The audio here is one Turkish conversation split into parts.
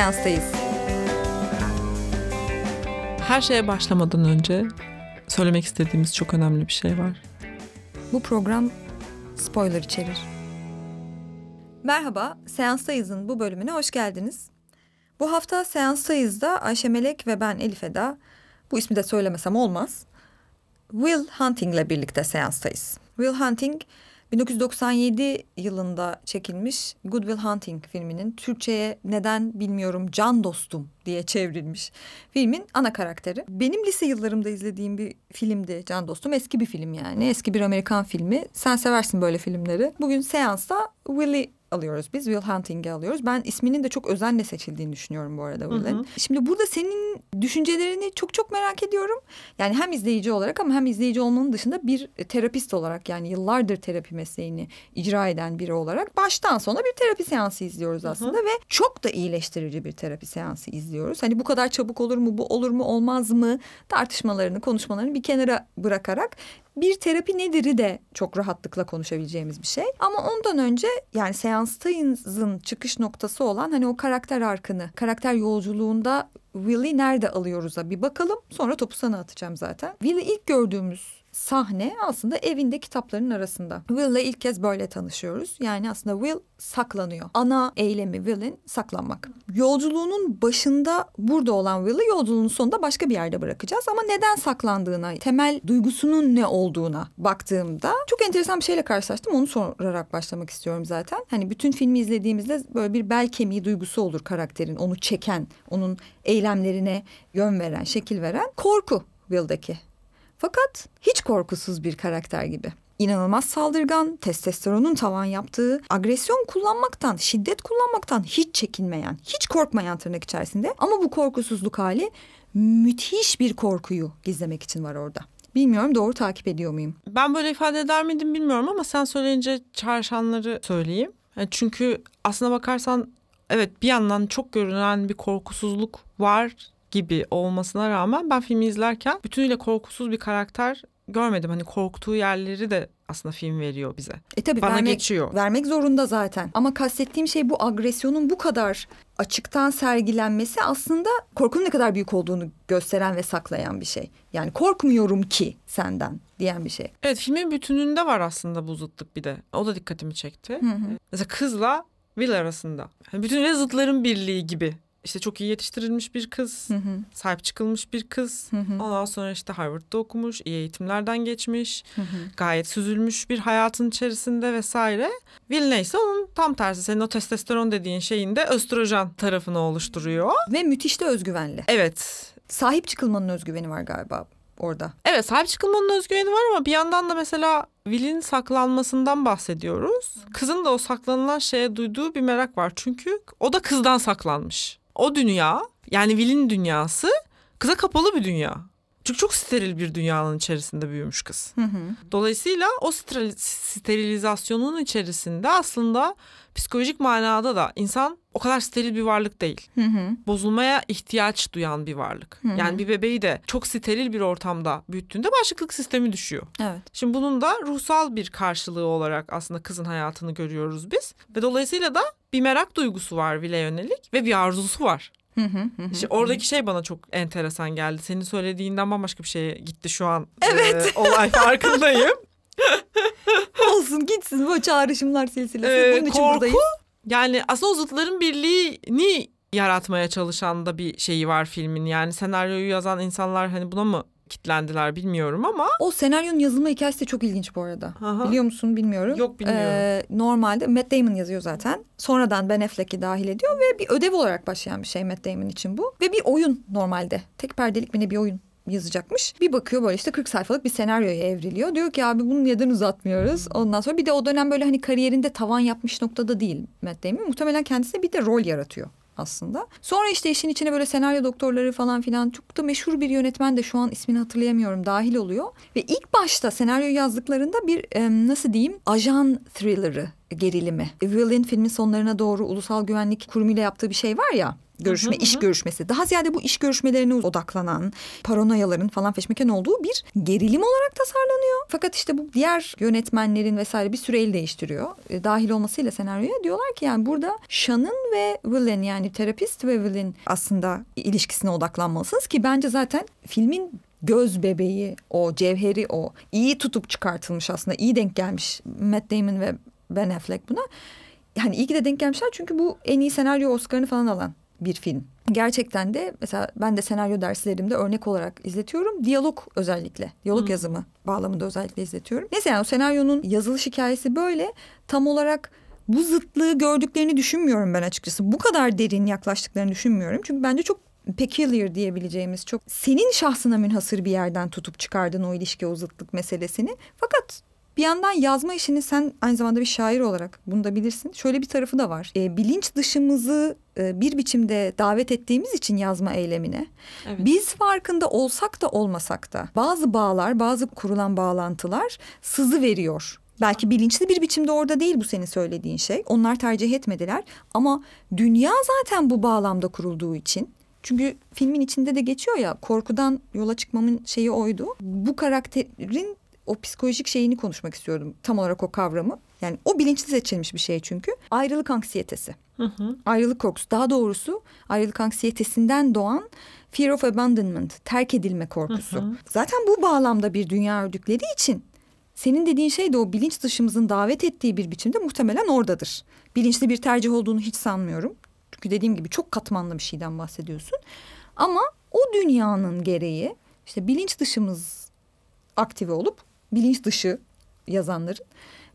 seanstayız. Her şeye başlamadan önce söylemek istediğimiz çok önemli bir şey var. Bu program spoiler içerir. Merhaba, Seanstayız'ın bu bölümüne hoş geldiniz. Bu hafta Seanstayız'da Ayşe Melek ve ben Elif Eda, bu ismi de söylemesem olmaz, Will Hunting'le birlikte seanstayız. Will Hunting 1997 yılında çekilmiş Good Will Hunting filminin Türkçe'ye neden bilmiyorum Can Dostum diye çevrilmiş filmin ana karakteri. Benim lise yıllarımda izlediğim bir filmdi Can Dostum. Eski bir film yani. Eski bir Amerikan filmi. Sen seversin böyle filmleri. Bugün seansta Will'i alıyoruz biz. Will Hunting'i alıyoruz. Ben isminin de çok özenle seçildiğini düşünüyorum bu arada Will'in. Şimdi burada senin düşüncelerini çok çok merak ediyorum. Yani hem izleyici olarak ama hem izleyici olmanın dışında bir terapist olarak yani yıllardır terapi mesleğini icra eden biri olarak baştan sona bir terapi seansı izliyoruz aslında Hı-hı. ve çok da iyileştirici bir terapi seansı izliyoruz. Hani bu kadar çabuk olur mu, bu olur mu, olmaz mı tartışmalarını, konuşmalarını bir kenara bırakarak bir terapi nedir'i de çok rahatlıkla konuşabileceğimiz bir şey. Ama ondan önce yani seanstayızın çıkış noktası olan hani o karakter arkını, karakter yolculuğunda Will'i nerede alıyoruz'a bir bakalım. Sonra topu sana atacağım zaten. Will'i ilk gördüğümüz sahne aslında evinde kitapların arasında. Will'le ilk kez böyle tanışıyoruz. Yani aslında Will saklanıyor. Ana eylemi Will'in saklanmak. Yolculuğunun başında burada olan Will'ı yolculuğun sonunda başka bir yerde bırakacağız. Ama neden saklandığına, temel duygusunun ne olduğuna baktığımda çok enteresan bir şeyle karşılaştım. Onu sorarak başlamak istiyorum zaten. Hani bütün filmi izlediğimizde böyle bir bel kemiği duygusu olur karakterin. Onu çeken, onun eylemlerine yön veren, şekil veren korku Will'deki. Fakat hiç korkusuz bir karakter gibi. İnanılmaz saldırgan, testosteronun tavan yaptığı, agresyon kullanmaktan, şiddet kullanmaktan hiç çekinmeyen, hiç korkmayan tırnak içerisinde. Ama bu korkusuzluk hali müthiş bir korkuyu gizlemek için var orada. Bilmiyorum doğru takip ediyor muyum? Ben böyle ifade eder miydim bilmiyorum ama sen söyleyince çağrışanları söyleyeyim. Yani çünkü aslına bakarsan evet bir yandan çok görünen bir korkusuzluk var gibi olmasına rağmen ben filmi izlerken bütünüyle korkusuz bir karakter görmedim. Hani korktuğu yerleri de aslında film veriyor bize. E tabii Bana vermek, geçiyor. Vermek zorunda zaten. Ama kastettiğim şey bu agresyonun bu kadar açıktan sergilenmesi aslında korkunun ne kadar büyük olduğunu gösteren ve saklayan bir şey. Yani korkmuyorum ki senden diyen bir şey. Evet filmin bütününde var aslında bu zıtlık bir de. O da dikkatimi çekti. Hı hı. Mesela kızla Will arasında. Yani bütün zıtların birliği gibi işte çok iyi yetiştirilmiş bir kız, hı hı. sahip çıkılmış bir kız. Hı hı. Ondan sonra işte Harvard'da okumuş, iyi eğitimlerden geçmiş, hı hı. gayet süzülmüş bir hayatın içerisinde vesaire. Will neyse onun tam tersi. Senin o testosteron dediğin şeyin de östrojen tarafını oluşturuyor. Ve müthiş de özgüvenli. Evet. Sahip çıkılmanın özgüveni var galiba orada. Evet sahip çıkılmanın özgüveni var ama bir yandan da mesela Will'in saklanmasından bahsediyoruz. Kızın da o saklanılan şeye duyduğu bir merak var. Çünkü o da kızdan saklanmış o dünya yani Will'in dünyası kıza kapalı bir dünya. Çünkü çok steril bir dünyanın içerisinde büyümüş kız. Hı hı. Dolayısıyla o steril, sterilizasyonun içerisinde aslında psikolojik manada da insan o kadar steril bir varlık değil. Hı hı. Bozulmaya ihtiyaç duyan bir varlık. Hı hı. Yani bir bebeği de çok steril bir ortamda büyüttüğünde bağışıklık sistemi düşüyor. Evet. Şimdi bunun da ruhsal bir karşılığı olarak aslında kızın hayatını görüyoruz biz. Ve dolayısıyla da bir merak duygusu var Vile yönelik ve bir arzusu var. Hı hı hı. İşte oradaki şey bana çok enteresan geldi. Senin söylediğinden bambaşka bir şeye gitti şu an. Evet. E, olay farkındayım. Olsun gitsin bu çağrışımlar silsilesi. Ee, Bunun için korku, buradayız. Yani aslında o zıtların birliğini yaratmaya çalışan da bir şeyi var filmin. Yani senaryoyu yazan insanlar hani buna mı kitlendiler bilmiyorum ama. O senaryonun yazılma hikayesi de çok ilginç bu arada. Aha. Biliyor musun bilmiyorum. Yok bilmiyorum. Ee, normalde Matt Damon yazıyor zaten. Sonradan Ben Affleck'i dahil ediyor ve bir ödev olarak başlayan bir şey Matt Damon için bu. Ve bir oyun normalde. Tek perdelik mi ne bir oyun yazacakmış. Bir bakıyor böyle işte 40 sayfalık bir senaryoya evriliyor. Diyor ki abi bunu neden uzatmıyoruz? Ondan sonra bir de o dönem böyle hani kariyerinde tavan yapmış noktada değil Matt Damon. Muhtemelen kendisi bir de rol yaratıyor aslında. Sonra işte işin içine böyle senaryo doktorları falan filan çok da meşhur bir yönetmen de şu an ismini hatırlayamıyorum dahil oluyor. Ve ilk başta senaryo yazdıklarında bir nasıl diyeyim ajan thriller'ı gerilimi. Will'in filmin sonlarına doğru ulusal güvenlik kurumuyla yaptığı bir şey var ya görüşme, Hı hı iş görüşmesi. Daha ziyade bu iş görüşmelerine odaklanan, paranoyaların falan feşmeken olduğu bir gerilim olarak tasarlanıyor. Fakat işte bu diğer yönetmenlerin vesaire bir süre el değiştiriyor. E, dahil olmasıyla senaryoya diyorlar ki yani burada Sean'ın ve Will'in yani terapist ve Will'in aslında ilişkisine odaklanmalısınız ki bence zaten filmin göz bebeği o cevheri o iyi tutup çıkartılmış aslında iyi denk gelmiş Matt Damon ve Ben Affleck buna. Yani iyi ki de denk gelmişler çünkü bu en iyi senaryo Oscar'ını falan alan bir film. Gerçekten de mesela ben de senaryo derslerimde örnek olarak izletiyorum. Diyalog özellikle. Diyalog Hı. yazımı bağlamında özellikle izletiyorum. Neyse yani o senaryonun yazılış hikayesi böyle. Tam olarak bu zıtlığı gördüklerini düşünmüyorum ben açıkçası. Bu kadar derin yaklaştıklarını düşünmüyorum. Çünkü bence çok peculiar diyebileceğimiz çok senin şahsına münhasır bir yerden tutup çıkardın o ilişki o zıtlık meselesini. Fakat bir yandan yazma işini sen aynı zamanda bir şair olarak bunu da bilirsin. Şöyle bir tarafı da var. E, bilinç dışımızı e, bir biçimde davet ettiğimiz için yazma eylemine Evet. biz farkında olsak da olmasak da bazı bağlar, bazı kurulan bağlantılar sızı veriyor. Belki bilinçli bir biçimde orada değil bu senin söylediğin şey. Onlar tercih etmediler ama dünya zaten bu bağlamda kurulduğu için çünkü filmin içinde de geçiyor ya korkudan yola çıkmamın şeyi oydu. Bu karakterin o psikolojik şeyini konuşmak istiyordum. Tam olarak o kavramı. Yani o bilinçli seçilmiş bir şey çünkü. Ayrılık anksiyetesi Hı hı. ayrılık korkusu daha doğrusu ayrılık anksiyetesinden doğan fear of abandonment terk edilme korkusu. Hı hı. Zaten bu bağlamda bir dünya ördükleri için senin dediğin şey de o bilinç dışımızın davet ettiği bir biçimde muhtemelen oradadır. Bilinçli bir tercih olduğunu hiç sanmıyorum. Çünkü dediğim gibi çok katmanlı bir şeyden bahsediyorsun. Ama o dünyanın gereği işte bilinç dışımız aktive olup bilinç dışı yazanların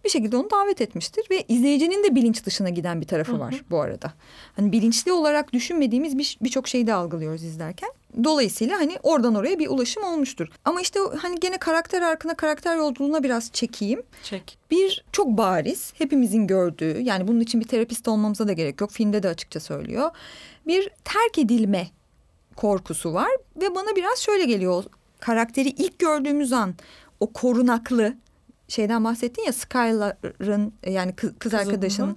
bir şekilde onu davet etmiştir ve izleyicinin de bilinç dışına giden bir tarafı Hı hı. var bu arada. Hani bilinçli olarak düşünmediğimiz bir- birçok şeyi de algılıyoruz izlerken. Dolayısıyla hani oradan oraya bir ulaşım olmuştur. Ama işte hani gene karakter arkına karakter yolculuğuna biraz çekeyim. Çek. Bir çok bariz hepimizin gördüğü yani bunun için bir terapist olmamıza da gerek yok. Filmde de açıkça söylüyor. Bir terk edilme korkusu var ve bana biraz şöyle geliyor. Karakteri ilk gördüğümüz an o korunaklı şeyden bahsettin ya Skylar'ın yani kız, kız arkadaşının hı.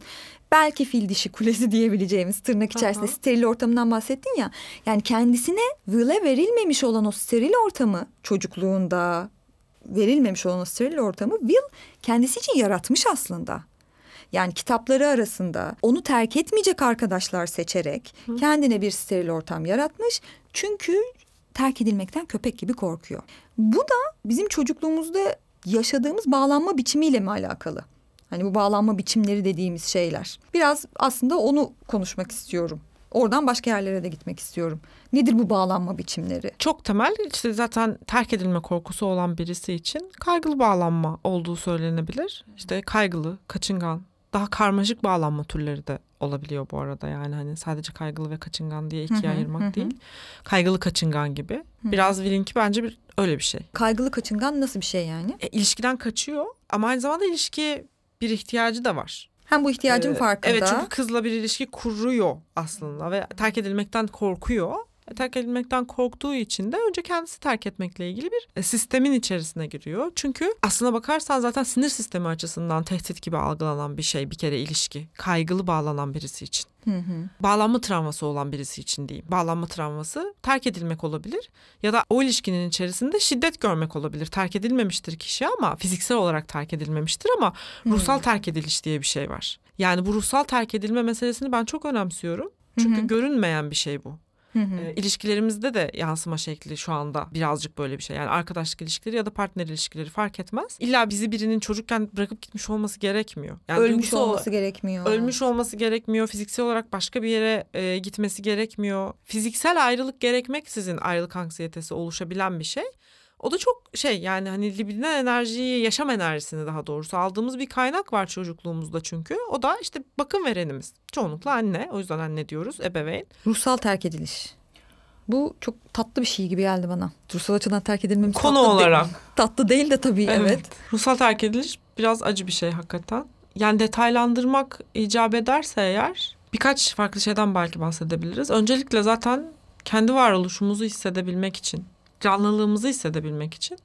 belki fil dişi kulesi diyebileceğimiz tırnak içerisinde Aha. steril ortamından bahsettin ya. Yani kendisine Will'e verilmemiş olan o steril ortamı çocukluğunda verilmemiş olan o steril ortamı Will kendisi için yaratmış aslında. Yani kitapları arasında onu terk etmeyecek arkadaşlar seçerek kendine bir steril ortam yaratmış. Çünkü terk edilmekten köpek gibi korkuyor. Bu da bizim çocukluğumuzda yaşadığımız bağlanma biçimiyle mi alakalı? Hani bu bağlanma biçimleri dediğimiz şeyler. Biraz aslında onu konuşmak istiyorum. Oradan başka yerlere de gitmek istiyorum. Nedir bu bağlanma biçimleri? Çok temel işte zaten terk edilme korkusu olan birisi için kaygılı bağlanma olduğu söylenebilir. İşte kaygılı, kaçıngan, daha karmaşık bağlanma türleri de olabiliyor bu arada. Yani hani sadece kaygılı ve kaçıngan diye ikiye Hı hı, ayırmak hı hı. değil. Kaygılı kaçıngan gibi. Biraz Will'inki bence bir öyle bir şey. Kaygılı kaçıngan nasıl bir şey yani? E, ilişkiden kaçıyor ama aynı zamanda ilişki bir ihtiyacı da var. Hem bu ihtiyacın Ee, farkında. Evet çünkü kızla bir ilişki kuruyor aslında ve terk edilmekten korkuyor. Terk edilmekten korktuğu için de önce kendisi terk etmekle ilgili bir e, sistemin içerisine giriyor. Çünkü aslına bakarsan zaten sinir sistemi açısından tehdit gibi algılanan bir şey bir kere ilişki. Kaygılı bağlanan birisi için. Hı hı. Bağlanma travması olan birisi için diyeyim. Bağlanma travması terk edilmek olabilir ya da o ilişkinin içerisinde şiddet görmek olabilir. Terk edilmemiştir kişi ama fiziksel olarak terk edilmemiştir ama ruhsal terk ediliş diye bir şey var. Yani bu ruhsal terk edilme meselesini ben çok önemsiyorum. Çünkü Hı hı. görünmeyen bir şey bu. Hı hı. E, ilişkilerimizde de yansıma şekli şu anda birazcık böyle bir şey. Yani arkadaşlık ilişkileri ya da partner ilişkileri fark etmez. İlla bizi birinin çocukken bırakıp gitmiş olması gerekmiyor. Yani Ölmüş olması gerekmiyor. Ölmüş olması gerekmiyor. Fiziksel olarak başka bir yere e, gitmesi gerekmiyor. Fiziksel ayrılık gerekmeksizin ayrılık anksiyetesi oluşabilen bir şey. O da çok şey yani hani libidinal enerjiyi, yaşam enerjisini daha doğrusu aldığımız bir kaynak var çocukluğumuzda çünkü. O da işte bakım verenimiz. Çoğunlukla anne. O yüzden anne diyoruz, ebeveyn. Ruhsal terk ediliş. Bu çok tatlı bir şey gibi geldi bana. Ruhsal açıdan terk edilmemiz Konu tatlı olarak. Değil. Tatlı değil de tabii evet. Ruhsal terk ediliş biraz acı bir şey hakikaten. Yani detaylandırmak icap ederse eğer birkaç farklı şeyden belki bahsedebiliriz. Öncelikle zaten kendi varoluşumuzu hissedebilmek için, canlılığımızı hissedebilmek için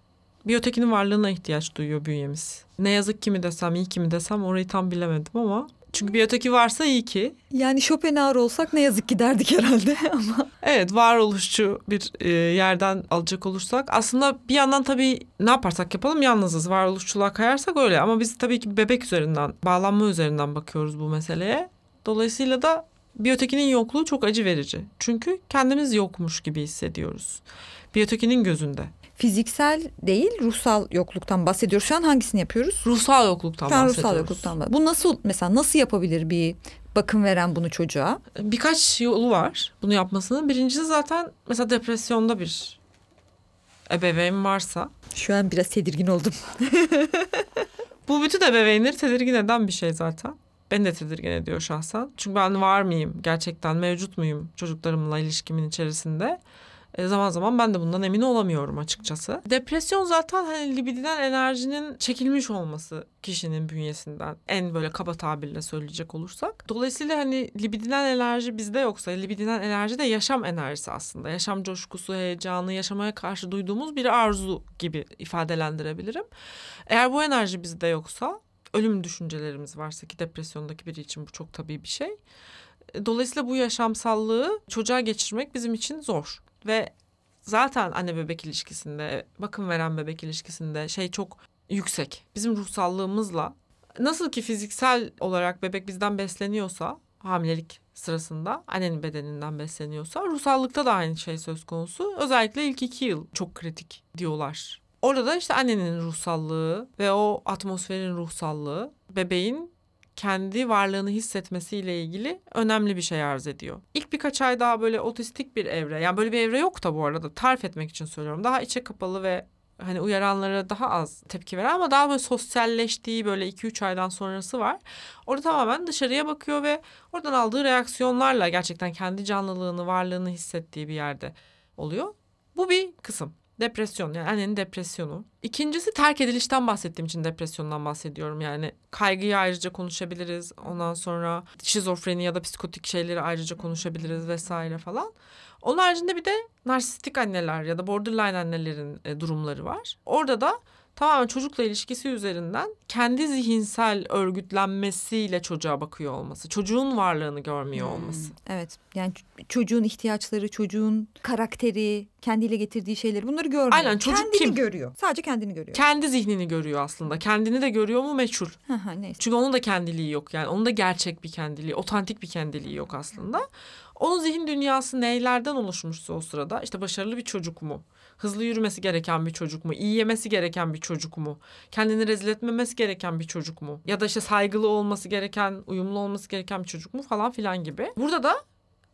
bir ötekinin varlığına ihtiyaç duyuyor bünyemiz. Ne yazık ki mi desem, iyi ki mi desem orayı tam bilemedim ama Çünkü bir öteki varsa iyi ki. Yani Schopenhauer olsak ne yazık ki derdik herhalde ama. Evet varoluşçu bir e, yerden alacak olursak aslında bir yandan tabii ne yaparsak yapalım yalnızız. Varoluşçuluğa kayarsak öyle ama biz tabii ki bebek üzerinden, bağlanma üzerinden bakıyoruz bu meseleye. Dolayısıyla da bir ötekinin yokluğu çok acı verici. Çünkü kendimiz yokmuş gibi hissediyoruz. Bir ötekinin gözünde. Fiziksel değil ruhsal yokluktan bahsediyoruz. Şu an hangisini yapıyoruz? Ruhsal yokluktan Şu an bahsediyoruz. ruhsal yokluktan bahsediyoruz. Bu nasıl mesela nasıl yapabilir bir bakım veren bunu çocuğa? Birkaç yolu var bunu yapmasının. Birincisi zaten mesela depresyonda bir ebeveyn varsa Şu an biraz tedirgin oldum. Bu bütün ebeveynleri tedirgin eden bir şey zaten. Beni de tedirgin ediyor şahsen. Çünkü ben var mıyım? Gerçekten mevcut muyum çocuklarımla ilişkimin içerisinde? E, zaman zaman ben de bundan emin olamıyorum açıkçası. Depresyon zaten hani libidinal enerjinin çekilmiş olması kişinin bünyesinden en böyle kaba tabirle söyleyecek olursak. Dolayısıyla hani libidinal enerji bizde yoksa libidinal enerji de yaşam enerjisi aslında. Yaşam coşkusu, heyecanı, yaşamaya karşı duyduğumuz bir arzu gibi ifadelendirebilirim. Eğer bu enerji bizde yoksa ölüm düşüncelerimiz varsa ki depresyondaki biri için bu çok tabii bir şey. Dolayısıyla bu yaşamsallığı çocuğa geçirmek bizim için zor. Ve zaten anne bebek ilişkisinde, bakım veren bebek ilişkisinde şey çok yüksek. Bizim ruhsallığımızla nasıl ki fiziksel olarak bebek bizden besleniyorsa hamilelik sırasında annenin bedeninden besleniyorsa ruhsallıkta da aynı şey söz konusu. Özellikle ilk iki yıl çok kritik diyorlar. Orada da işte annenin ruhsallığı ve o atmosferin ruhsallığı bebeğin kendi varlığını hissetmesiyle ilgili önemli bir şey arz ediyor. İlk birkaç ay daha böyle otistik bir evre. Yani böyle bir evre yok da bu arada tarif etmek için söylüyorum. Daha içe kapalı ve hani uyaranlara daha az tepki veren ama daha böyle sosyalleştiği böyle 2-3 aydan sonrası var. Orada tamamen dışarıya bakıyor ve oradan aldığı reaksiyonlarla gerçekten kendi canlılığını, varlığını hissettiği bir yerde oluyor. Bu bir kısım. Depresyon yani annenin depresyonu. İkincisi terk edilişten bahsettiğim için depresyondan bahsediyorum. Yani kaygıyı ayrıca konuşabiliriz. Ondan sonra şizofreni ya da psikotik şeyleri ayrıca konuşabiliriz vesaire falan. Onun haricinde bir de narsistik anneler ya da borderline annelerin e, durumları var. Orada da tamamen çocukla ilişkisi üzerinden kendi zihinsel örgütlenmesiyle çocuğa bakıyor olması. Çocuğun varlığını görmüyor olması. Evet yani çocuğun ihtiyaçları, çocuğun karakteri, kendiyle getirdiği şeyleri bunları görmüyor. Aynen, çocuk kendini kim? görüyor. Sadece kendini görüyor. Kendi zihnini görüyor aslında. Kendini de görüyor mu meçhul. Neyse. Çünkü onun da kendiliği yok yani. Onun da gerçek bir kendiliği, otantik bir kendiliği yok aslında. Onun zihin dünyası neylerden oluşmuşsa o sırada işte başarılı bir çocuk mu? Hızlı yürümesi gereken bir çocuk mu? İyi yemesi gereken bir çocuk mu? Kendini rezil etmemesi gereken bir çocuk mu? Ya da işte saygılı olması gereken, uyumlu olması gereken bir çocuk mu falan filan gibi. Burada da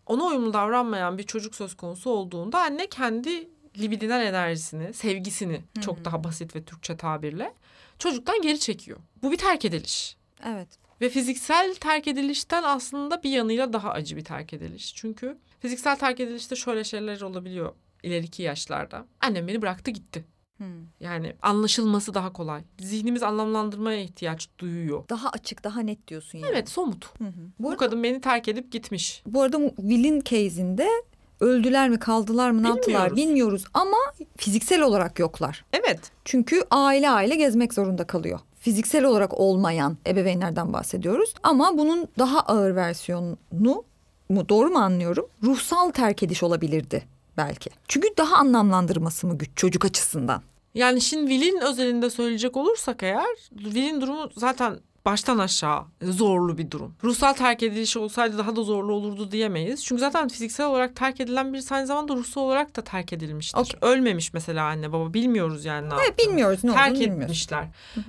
ona uyumlu davranmayan bir çocuk söz konusu olduğunda anne kendi libidinal enerjisini, sevgisini çok daha basit ve Türkçe tabirle çocuktan geri çekiyor. Bu bir terk ediliş. Evet. Ve fiziksel terk edilişten aslında bir yanıyla daha acı bir terk ediliş. Çünkü fiziksel terk edilişte şöyle şeyler olabiliyor ileriki yaşlarda. Annem beni bıraktı gitti. Hmm. Yani anlaşılması daha kolay. Zihnimiz anlamlandırmaya ihtiyaç duyuyor. Daha açık, daha net diyorsun yani. Evet somut. Hı hı. Bu, Bu arada, kadın beni terk edip gitmiş. bu arada Will'in case'inde öldüler mi, kaldılar mı, ne yaptılar Bilmiyoruz. bilmiyoruz ama fiziksel olarak yoklar. Evet. Çünkü aile aile gezmek zorunda kalıyor. Fiziksel olarak olmayan ebeveynlerden bahsediyoruz. Ama bunun daha ağır versiyonu mu doğru mu anlıyorum? Ruhsal terk ediş olabilirdi belki. Çünkü daha anlamlandırması mı güç çocuk açısından? Yani şimdi Will'in özelinde söyleyecek olursak eğer Will'in durumu zaten baştan aşağı zorlu bir durum. Ruhsal terk edilişi olsaydı daha da zorlu olurdu diyemeyiz. Çünkü zaten fiziksel olarak terk edilen birisi aynı zamanda ruhsal olarak da terk edilmiştir. Okey. Ölmemiş mesela anne baba bilmiyoruz yani ne Evet, yaptığını. bilmiyoruz ne terk olduğunu etmişler.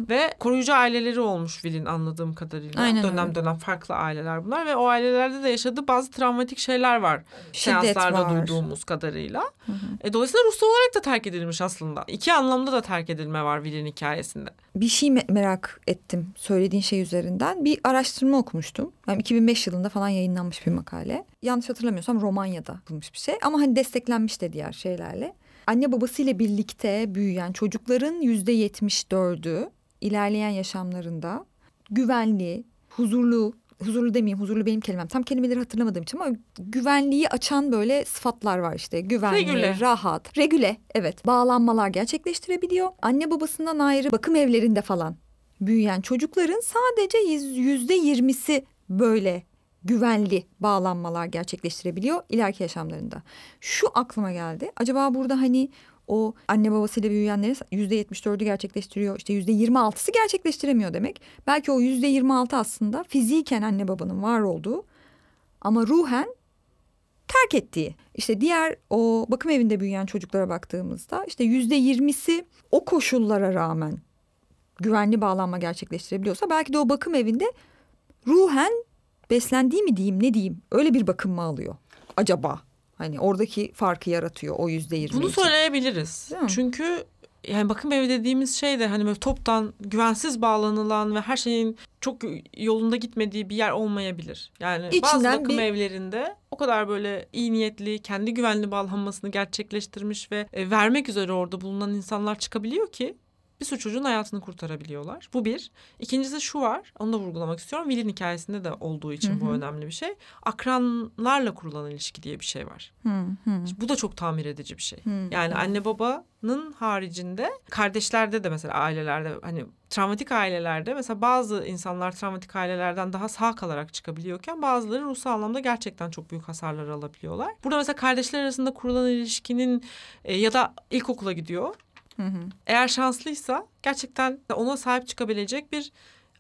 Ve koruyucu aileleri olmuş Will'in anladığım kadarıyla. Aynen dönem öyle. dönem farklı aileler bunlar ve o ailelerde de yaşadığı bazı travmatik şeyler var. Şiddet Seanslarda var. duyduğumuz kadarıyla. E, dolayısıyla ruhsal olarak da terk edilmiş aslında. İki anlamda da terk edilme var Will'in hikayesinde. Bir şey me- merak ettim söylediğin şey üzerinden. Bir araştırma okumuştum. Yani 2005 yılında falan yayınlanmış bir makale. Yanlış hatırlamıyorsam Romanya'da yapılmış bir şey. Ama hani desteklenmiş de diğer şeylerle. Anne babasıyla birlikte büyüyen çocukların yüzde yetmiş dördü ilerleyen yaşamlarında güvenli, huzurlu, huzurlu demeyeyim huzurlu benim kelimem. Tam kelimeleri hatırlamadığım için ama güvenliği açan böyle sıfatlar var işte. Güvenli, Regüle. rahat, regüle evet bağlanmalar gerçekleştirebiliyor. Anne babasından ayrı bakım evlerinde falan büyüyen çocukların sadece yüz- yüzde yirmisi böyle güvenli bağlanmalar gerçekleştirebiliyor ileriki yaşamlarında. Şu aklıma geldi. Acaba burada hani o anne babasıyla büyüyenlerin yüzde yetmiş dördü gerçekleştiriyor. işte yüzde yirmi altısı gerçekleştiremiyor demek. Belki o yüzde yirmi altı aslında fiziken anne babanın var olduğu ama ruhen terk ettiği. İşte diğer o bakım evinde büyüyen çocuklara baktığımızda işte yüzde yirmisi o koşullara rağmen güvenli bağlanma gerçekleştirebiliyorsa belki de o bakım evinde ruhen beslendiği mi diyeyim ne diyeyim öyle bir bakım mı alıyor acaba? Hani oradaki farkı yaratıyor o yüzde yirmi Bunu için. söyleyebiliriz. Çünkü yani bakım evi dediğimiz şey de hani böyle toptan güvensiz bağlanılan ve her şeyin çok yolunda gitmediği bir yer olmayabilir. Yani bazı İçinden bakım bir- evlerinde o kadar böyle iyi niyetli, kendi güvenli bağlanmasını gerçekleştirmiş ve e, vermek üzere orada bulunan insanlar çıkabiliyor ki bir sürü çocuğun hayatını kurtarabiliyorlar. Bu bir. İkincisi şu var, onu da vurgulamak istiyorum. Will'in hikayesinde de olduğu için Hı bu önemli bir şey. Akranlarla kurulan ilişki diye bir şey var. Hı, Bu da çok tamir edici bir şey. hı, Yani anne babanın haricinde kardeşlerde de mesela ailelerde hani travmatik ailelerde mesela bazı insanlar travmatik ailelerden daha sağ kalarak çıkabiliyorken bazıları ruhsal anlamda gerçekten çok büyük hasarlar alabiliyorlar. Burada mesela kardeşler arasında kurulan ilişkinin e, ya da ilkokula gidiyor. Hı hı. Eğer şanslıysa gerçekten ona sahip çıkabilecek bir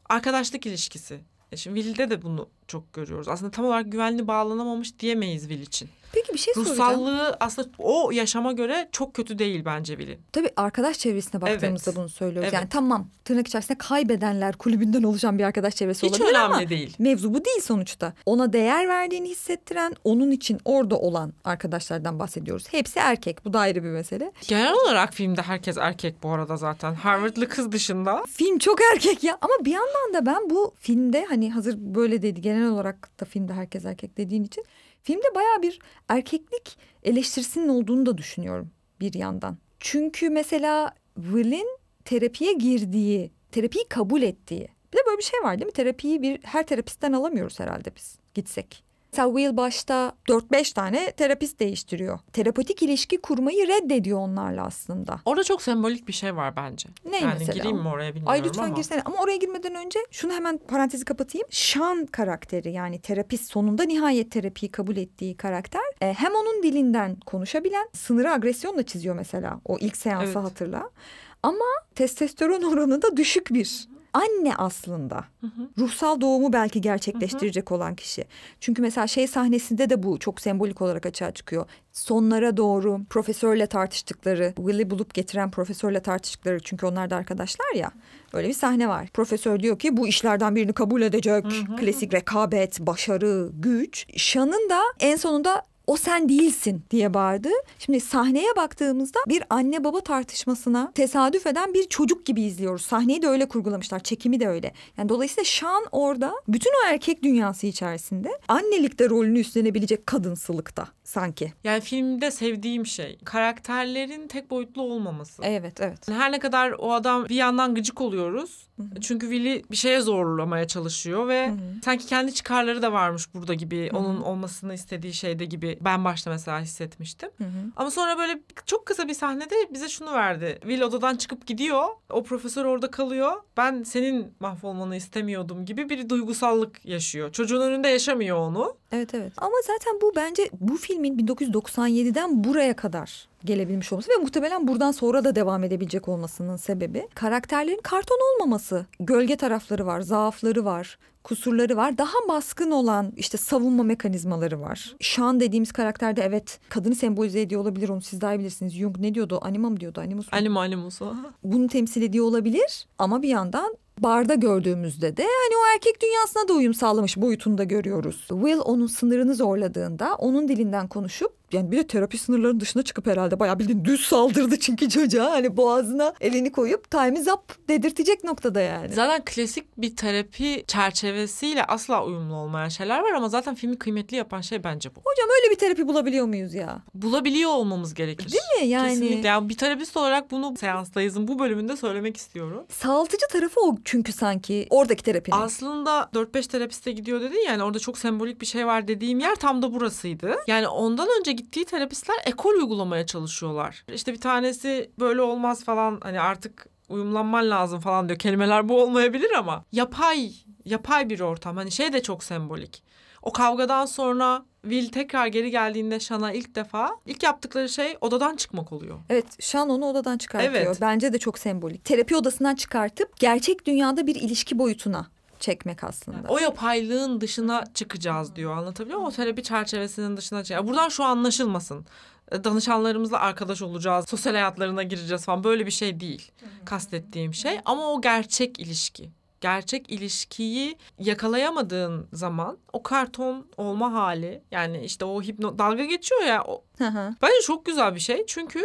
arkadaşlık ilişkisi. E Şimdi Will'de de bunu çok görüyoruz. Aslında tam olarak güvenli bağlanamamış diyemeyiz Will için. Peki bir şey soracağım. Ruhsallığı aslında o yaşama göre çok kötü değil bence Will'in. Tabii arkadaş çevresine baktığımızda Evet. bunu söylüyoruz. Evet. Yani tamam tırnak içerisinde kaybedenler kulübünden oluşan bir arkadaş çevresi Hiç olabilir önemli ama değil. mevzu bu değil sonuçta. Ona değer verdiğini hissettiren, onun için orada olan arkadaşlardan bahsediyoruz. Hepsi erkek. Bu da ayrı bir mesele. Genel olarak filmde herkes erkek bu arada zaten. Harvardlı kız dışında. Film çok erkek ya ama bir yandan da ben bu filmde hani hazır böyle dedi genel olarak da filmde herkes erkek dediğin için filmde bayağı bir erkeklik eleştirisinin olduğunu da düşünüyorum bir yandan. Çünkü mesela Will'in terapiye girdiği, terapiyi kabul ettiği. Bir de böyle bir şey var değil mi? Terapiyi bir her terapistten alamıyoruz herhalde biz gitsek. Mesela Will başta 4-5 tane terapist değiştiriyor. Terapetik ilişki kurmayı reddediyor onlarla aslında. Orada çok sembolik bir şey var bence. Ne yani mesela? gireyim mi oraya bilmiyorum Ay lütfen ama. girsene ama oraya girmeden önce şunu hemen parantezi kapatayım. Sean karakteri yani terapist sonunda nihayet terapiyi kabul ettiği karakter e, hem onun dilinden konuşabilen sınırı agresyonla çiziyor mesela o ilk seansı Evet. hatırla. Ama testosteron oranı da düşük bir. Anne aslında. Hı hı. Ruhsal doğumu belki gerçekleştirecek olan kişi. Çünkü mesela şey sahnesinde de bu çok sembolik olarak açığa çıkıyor. Sonlara doğru profesörle tartıştıkları, Will'i bulup getiren profesörle tartıştıkları çünkü onlar da arkadaşlar ya. Öyle bir sahne var. Profesör diyor ki bu işlerden birini kabul edecek. Klasik rekabet, başarı, güç. Sean'ın da en sonunda o sen değilsin diye bağırdı. Şimdi sahneye baktığımızda bir anne baba tartışmasına tesadüf eden bir çocuk gibi izliyoruz. Sahneyi de öyle kurgulamışlar. Çekimi de öyle. Yani dolayısıyla Sean orada bütün o erkek dünyası içerisinde annelikte rolünü üstlenebilecek kadınsılıkta sanki. Yani filmde sevdiğim şey karakterlerin tek boyutlu olmaması. Evet evet. Her ne kadar o adam bir yandan gıcık oluyoruz. Çünkü Will'i bir şeye zorlamaya çalışıyor ve Hı hı. sanki kendi çıkarları da varmış burada gibi. Hı hı. Onun olmasını istediği şeyde gibi ben başta mesela hissetmiştim. Hı hı. Ama sonra böyle çok kısa bir sahnede bize şunu verdi. Will odadan çıkıp gidiyor. O profesör orada kalıyor. Ben senin mahvolmanı istemiyordum gibi bir duygusallık yaşıyor. Çocuğun önünde yaşamıyor onu. Evet evet. Ama zaten bu bence bu filmin 1997'den buraya kadar gelebilmiş olması ve muhtemelen buradan sonra da devam edebilecek olmasının sebebi karakterlerin karton olmaması. Gölge tarafları var, zaafları var, kusurları var. Daha baskın olan işte savunma mekanizmaları var. Sean dediğimiz karakterde evet kadını sembolize ediyor olabilir onu siz daha iyi bilirsiniz. Jung ne diyordu? Anima mı diyordu? Animus mu? Animo animusu. bunu temsil ediyor olabilir ama bir yandan barda gördüğümüzde de hani o erkek dünyasına da uyum sağlamış boyutunu da görüyoruz. Will onun sınırını zorladığında onun dilinden konuşup yani bir de terapi sınırlarının dışına çıkıp herhalde bayağı bildiğin düz saldırdı çünkü çocuğa hani boğazına elini koyup time up dedirtecek noktada yani. Zaten klasik bir terapi çerçevesiyle asla uyumlu olmayan şeyler var ama zaten filmi kıymetli yapan şey bence bu. Hocam öyle bir terapi bulabiliyor muyuz ya? Bulabiliyor olmamız gerekir. Değil mi yani? Kesinlikle. Yani bir terapist olarak bunu seanstayızın bu bölümünde söylemek istiyorum. Sağaltıcı tarafı o çünkü sanki oradaki terapinin. Aslında 4-5 terapiste gidiyor dedin yani orada çok sembolik bir şey var dediğim yer tam da burasıydı. Yani ondan önce gittiği terapistler ekol uygulamaya çalışıyorlar. İşte bir tanesi böyle olmaz falan hani artık uyumlanman lazım falan diyor. Kelimeler bu olmayabilir ama yapay yapay bir ortam. Hani şey de çok sembolik. O kavgadan sonra Will tekrar geri geldiğinde Shan'a ilk defa ilk yaptıkları şey odadan çıkmak oluyor. Evet, Sean onu odadan çıkartıyor. Evet. Bence de çok sembolik. Terapi odasından çıkartıp gerçek dünyada bir ilişki boyutuna çekmek aslında. O yapaylığın dışına çıkacağız diyor. Anlatabiliyor muyum? O terapi çerçevesinin dışına çıkacağız. Buradan şu anlaşılmasın. E, Danışanlarımızla arkadaş olacağız, sosyal hayatlarına gireceğiz falan böyle bir şey değil. Kastettiğim şey ama o gerçek ilişki. Gerçek ilişkiyi yakalayamadığın zaman o karton olma hali yani işte o hipno dalga geçiyor ya o, Hı hı. Bence çok güzel bir şey. Çünkü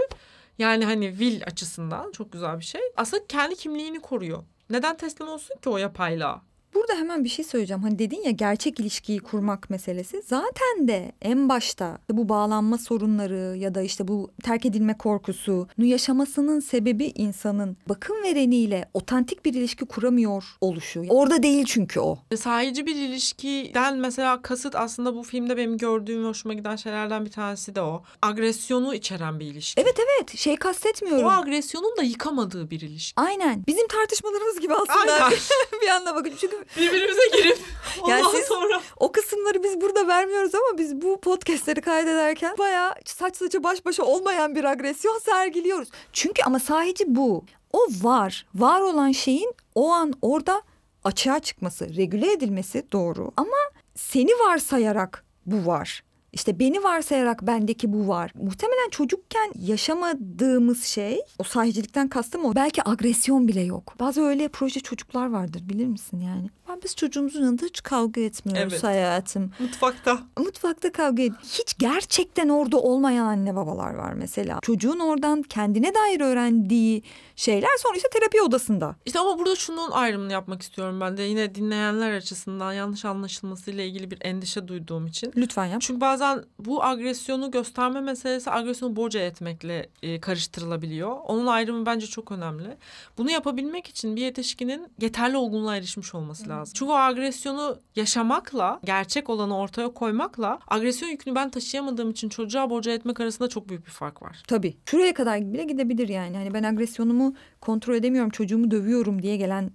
yani hani Will açısından çok güzel bir şey. Aslında kendi kimliğini koruyor. Neden teslim olsun ki o yapayla? Burada hemen bir şey söyleyeceğim. Hani dedin ya gerçek ilişkiyi kurmak meselesi. Zaten de en başta bu bağlanma sorunları ya da işte bu terk edilme korkusunu yaşamasının sebebi insanın bakım vereniyle otantik bir ilişki kuramıyor oluşu. Orada değil çünkü o. Sahici bir ilişkiden mesela kasıt aslında bu filmde benim gördüğüm hoşuma giden şeylerden bir tanesi de o. Agresyonu içeren bir ilişki. Evet evet şey kastetmiyorum. O agresyonun da yıkamadığı bir ilişki. Aynen. Bizim tartışmalarımız gibi aslında. Aynen. bir anda bakın çünkü Birbirimize girip ondan Yani siz- sonra o kısımları biz burada vermiyoruz ama biz bu podcastleri kaydederken bayağı saç saça baş başa olmayan bir agresyon sergiliyoruz. Çünkü ama sahici bu. O var. Var olan şeyin o an orada açığa çıkması, regüle edilmesi doğru. Ama seni varsayarak bu var. İşte beni varsayarak bendeki bu var. Muhtemelen çocukken yaşamadığımız şey o sahicilikten kastım o. Belki agresyon bile yok. Bazı öyle proje çocuklar vardır bilir misin yani? Ben biz çocuğumuzun yanında hiç kavga etmiyoruz Evet. hayatım. mutfakta. Mutfakta kavga ed- Hiç gerçekten orada olmayan anne babalar var mesela. Çocuğun oradan kendine dair öğrendiği şeyler sonra işte terapi odasında. İşte ama burada şunun ayrımını yapmak istiyorum ben de. Yine dinleyenler açısından yanlış anlaşılmasıyla ilgili bir endişe duyduğum için. Lütfen yap. Çünkü bazen bu agresyonu gösterme meselesi agresyonu boca etmekle e, karıştırılabiliyor. Onun ayrımı bence çok önemli. Bunu yapabilmek için bir yetişkinin yeterli olgunluğa erişmiş olması lazım. Çünkü o agresyonu yaşamakla, gerçek olanı ortaya koymakla agresyon yükünü ben taşıyamadığım için çocuğa boca etmek arasında çok büyük bir fark var. Tabii. Şuraya kadar bile gidebilir yani. Hani ben agresyonumu kontrol edemiyorum, çocuğumu dövüyorum diye gelen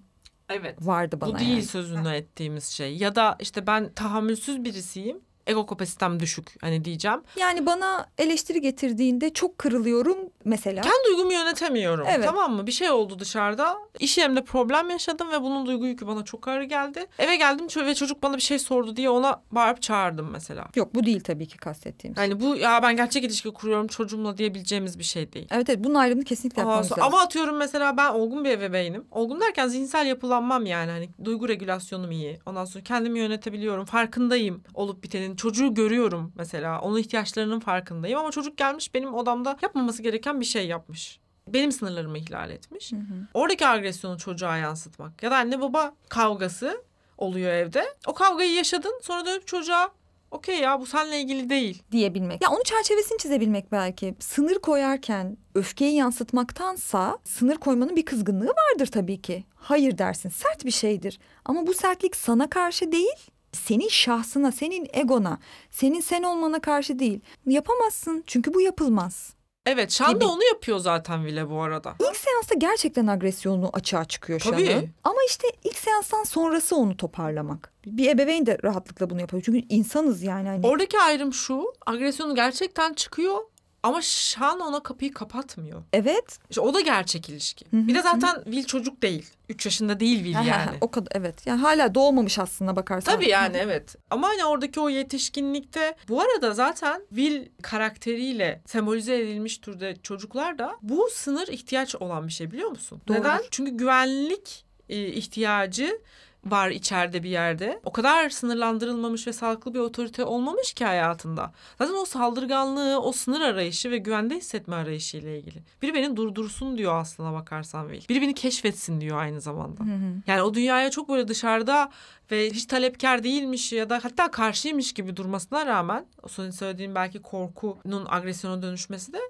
Evet. vardı bana Bu değil yani. sözünü ettiğimiz şey. Ya da işte ben tahammülsüz birisiyim. Ego kapasitem düşük hani diyeceğim. Yani bana eleştiri getirdiğinde çok kırılıyorum mesela. Kendi duygumu yönetemiyorum. Evet. Tamam mı? Bir şey oldu dışarıda. İş yerimde problem yaşadım ve bunun duygu yükü bana çok ağır geldi. Eve geldim ve çocuk bana bir şey sordu diye ona bağırıp çağırdım mesela. Yok bu değil tabii ki kastettiğim. şey. Yani bu ya ben gerçek ilişki kuruyorum çocuğumla diyebileceğimiz bir şey değil. Evet evet bunun ayrımını kesinlikle yapmamız lazım. ama atıyorum mesela ben olgun bir ebeveynim. Olgun derken zihinsel yapılanmam yani hani duygu regülasyonum iyi. Ondan sonra kendimi yönetebiliyorum. Farkındayım olup bitenin. Çocuğu görüyorum mesela. Onun ihtiyaçlarının farkındayım ama çocuk gelmiş benim odamda yapmaması gereken bir şey yapmış. Benim sınırlarımı ihlal etmiş. Hı hı. Oradaki agresyonu çocuğa yansıtmak. Ya da anne baba kavgası oluyor evde. O kavgayı yaşadın sonra dönüp çocuğa okey ya bu seninle ilgili değil. diyebilmek. Ya onun çerçevesini çizebilmek belki. Sınır koyarken öfkeyi yansıtmaktansa sınır koymanın bir kızgınlığı vardır tabii ki. Hayır dersin. Sert bir şeydir. Ama bu sertlik sana karşı değil, senin şahsına, senin egona, senin sen olmana karşı değil. Yapamazsın çünkü bu yapılmaz. Evet Şan da onu yapıyor zaten bile bu arada. İlk seansta gerçekten agresyonu açığa çıkıyor Tabii. Şan'ın. Ama işte ilk seanstan sonrası onu toparlamak. Bir ebeveyn de rahatlıkla bunu yapıyor. Çünkü insanız yani. Hani. Oradaki ayrım şu. Agresyonu gerçekten çıkıyor ama Şan ona kapıyı kapatmıyor. evet. İşte o da gerçek ilişki. Hı hı, Bir de zaten Will çocuk değil. 3 yaşında değil Will yani. o kadar evet. Yani hala doğmamış aslında bakarsan. Tabii yani evet. Ama hani oradaki o yetişkinlikte bu arada zaten Will karakteriyle sembolize edilmiş türde çocuklar da bu sınır ihtiyaç olan bir şey biliyor musun? Doğrudur. Neden? Çünkü güvenlik ihtiyacı var içeride bir yerde. O kadar sınırlandırılmamış ve sağlıklı bir otorite olmamış ki hayatında. Zaten o saldırganlığı, o sınır arayışı ve güvende hissetme arayışı ile ilgili. Biri beni durdursun diyor aslına bakarsan Will. Biri beni keşfetsin diyor aynı zamanda. Hı hı. Yani o dünyaya çok böyle dışarıda ve hiç talepkar değilmiş ya da hatta karşıymış gibi durmasına rağmen o senin söylediğin belki korkunun agresyona dönüşmesi de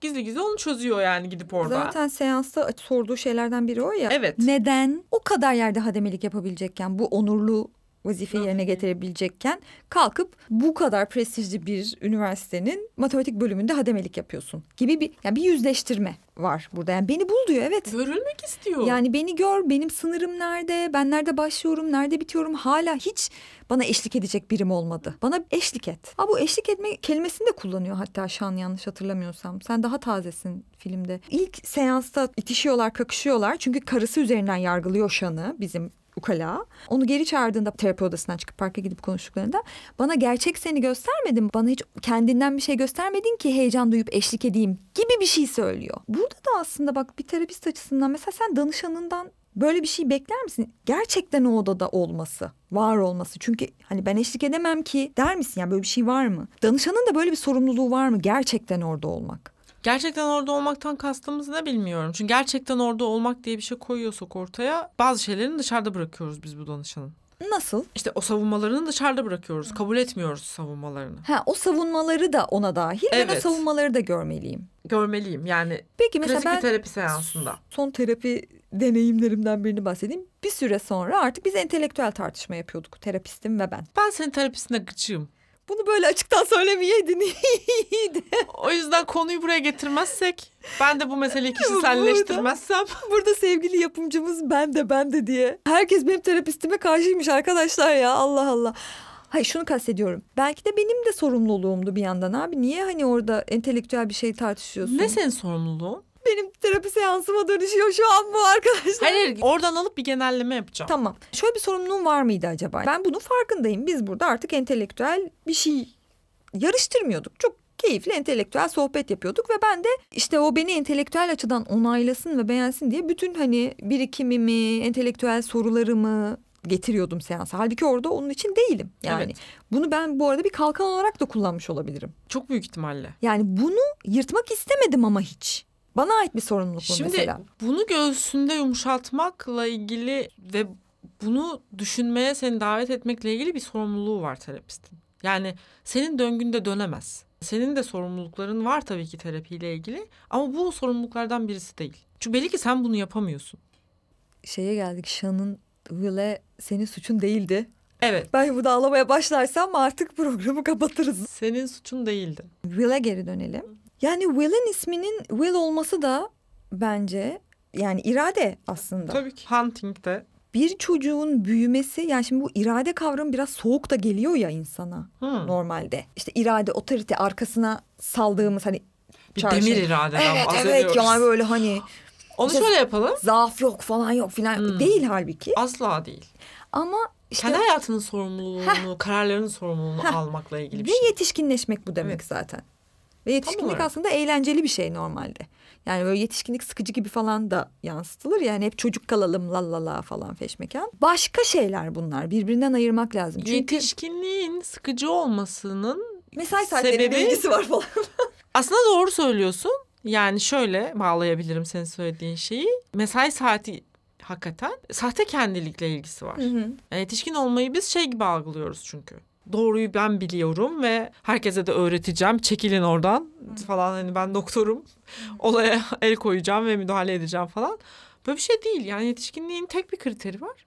gizli gizli onu çözüyor yani gidip orada. Zaten seansta sorduğu şeylerden biri o ya. Evet. Neden o kadar yerde hademelik yapabilecekken bu onurlu vazifeyi yerine getirebilecekken kalkıp bu kadar prestijli bir üniversitenin matematik bölümünde hademelik yapıyorsun gibi bir yani bir yüzleştirme var burada. Yani beni bul diyor evet. Görülmek istiyor. Yani beni gör, benim sınırım nerede, ben nerede başlıyorum, nerede bitiyorum hala hiç bana eşlik edecek birim olmadı. Bana eşlik et. Ha bu eşlik etme kelimesini de kullanıyor hatta Şan yanlış hatırlamıyorsam. Sen daha tazesin filmde. İlk seansta itişiyorlar, kakışıyorlar. Çünkü karısı üzerinden yargılıyor Şan'ı bizim ukala. Onu geri çağırdığında terapi odasından çıkıp parka gidip konuştuklarında bana gerçek seni göstermedin. Bana hiç kendinden bir şey göstermedin ki heyecan duyup eşlik edeyim gibi bir şey söylüyor. Burada da aslında bak bir terapist açısından mesela sen danışanından böyle bir şey bekler misin? Gerçekten o odada olması, var olması. Çünkü hani ben eşlik edemem ki der misin? Yani böyle bir şey var mı? Danışanın da böyle bir sorumluluğu var mı? Gerçekten orada olmak. Gerçekten orada olmaktan kastımız ne bilmiyorum. Çünkü gerçekten orada olmak diye bir şey koyuyorsak ortaya bazı şeylerini dışarıda bırakıyoruz biz bu danışanın. Nasıl? İşte o savunmalarını dışarıda bırakıyoruz. Kabul etmiyoruz savunmalarını. Ha o savunmaları da ona dahil. Ben o Evet. savunmaları da görmeliyim. Görmeliyim yani Peki mesela klasik ben bir terapi seansında. son terapi deneyimlerimden birini bahsedeyim. Bir süre sonra artık biz entelektüel tartışma yapıyorduk terapistim ve ben. Ben senin terapistine gıcığım. Bunu böyle açıktan söylemeyeydin iyiydi. O yüzden konuyu buraya getirmezsek ben de bu meseleyi Burada- kişiselleştirmezsem Burada sevgili yapımcımız ben de ben de diye. Herkes benim terapistime karşıymış arkadaşlar ya Allah Allah. Hayır şunu kastediyorum. Belki de benim de sorumluluğumdu bir yandan abi. Niye hani orada entelektüel bir şey tartışıyorsun? ne senin sorumluluğun? Benim terapi seansıma dönüşüyor şu an bu arkadaşlar. Hayır, oradan alıp bir genelleme yapacağım. Tamam. Şöyle bir sorumluluğum var mıydı acaba? Ben bunun farkındayım. Biz burada artık entelektüel bir şey yarıştırmıyorduk. Çok keyifli entelektüel sohbet yapıyorduk ve ben de işte o beni entelektüel açıdan onaylasın ve beğensin diye bütün hani birikimimi, entelektüel sorularımı getiriyordum seansa. Halbuki orada onun için değilim. Yani Evet. bunu ben bu arada bir kalkan olarak da kullanmış olabilirim. Çok büyük ihtimalle. Yani bunu yırtmak istemedim ama hiç. Bana ait bir sorumluluk bu Şimdi mesela. bunu göğsünde yumuşatmakla ilgili ve bunu düşünmeye seni davet etmekle ilgili bir sorumluluğu var terapistin. Yani senin döngünde dönemez. Senin de sorumlulukların var tabii ki terapiyle ilgili ama bu sorumluluklardan birisi değil. Çünkü belli ki sen bunu yapamıyorsun. Şeye geldik Şan'ın Will'e senin suçun değildi. Evet. Ben burada ağlamaya başlarsam artık programı kapatırız. Senin suçun değildi. Will'e geri dönelim. Yani Will'in isminin Will olması da bence yani irade aslında. Tabii ki. Hunting'de. Bir çocuğun büyümesi yani şimdi bu irade kavramı biraz soğuk da geliyor ya insana Hı. normalde. İşte irade, otorite arkasına saldığımız hani Bir çarşı- demir iradeden Evet bahsediyoruz. evet yani böyle hani Onu İşte- şöyle yapalım. zaaf yok falan yok filan Hmm. değil halbuki. Asla değil. Ama işte Kendi hayatının sorumluluğunu, kararlarının sorumluluğunu Heh. almakla ilgili bir Ve şey. yetişkinleşmek bu demek Evet. zaten. Ve yetişkinlik olarak. aslında eğlenceli bir şey normalde. Yani böyle yetişkinlik sıkıcı gibi falan da yansıtılır. Yani hep çocuk kalalım la la la falan feşmekan. Başka şeyler bunlar. Birbirinden ayırmak lazım. Çünkü Yetişkinliğin sıkıcı olmasının mesai saatlerinde sebebi- ilgisi var falan. aslında doğru söylüyorsun. Yani şöyle bağlayabilirim senin söylediğin şeyi. Mesai saati hakikaten sahte kendilikle ilgisi var. Hı hı. Yani yetişkin olmayı biz şey gibi algılıyoruz çünkü. Doğruyu ben biliyorum ve herkese de öğreteceğim. Çekilin oradan falan hani ben doktorum. Olaya el koyacağım ve müdahale edeceğim falan. Böyle bir şey değil. Yani yetişkinliğin tek bir kriteri var.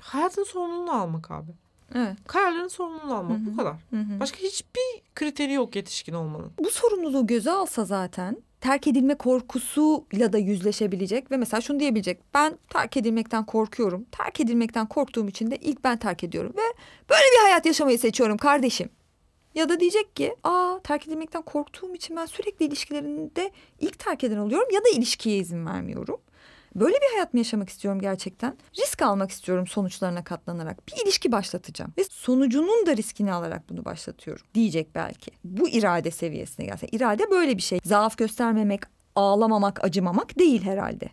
Hayatın sorumluluğunu almak abi. Evet. Kararların sorumluluğunu almak Hı hı. bu kadar. Hı hı. Başka hiçbir kriteri yok yetişkin olmanın. Bu sorumluluğu göze alsa zaten terk edilme korkusuyla da yüzleşebilecek ve mesela şunu diyebilecek. Ben terk edilmekten korkuyorum. Terk edilmekten korktuğum için de ilk ben terk ediyorum ve böyle bir hayat yaşamayı seçiyorum kardeşim. Ya da diyecek ki aa terk edilmekten korktuğum için ben sürekli ilişkilerinde ilk terk eden oluyorum ya da ilişkiye izin vermiyorum. Böyle bir hayat mı yaşamak istiyorum gerçekten? Risk almak istiyorum sonuçlarına katlanarak. Bir ilişki başlatacağım. Ve sonucunun da riskini alarak bunu başlatıyorum. Diyecek belki. Bu irade seviyesine gelse. İrade böyle bir şey. Zaaf göstermemek, ağlamamak, acımamak değil herhalde.